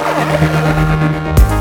i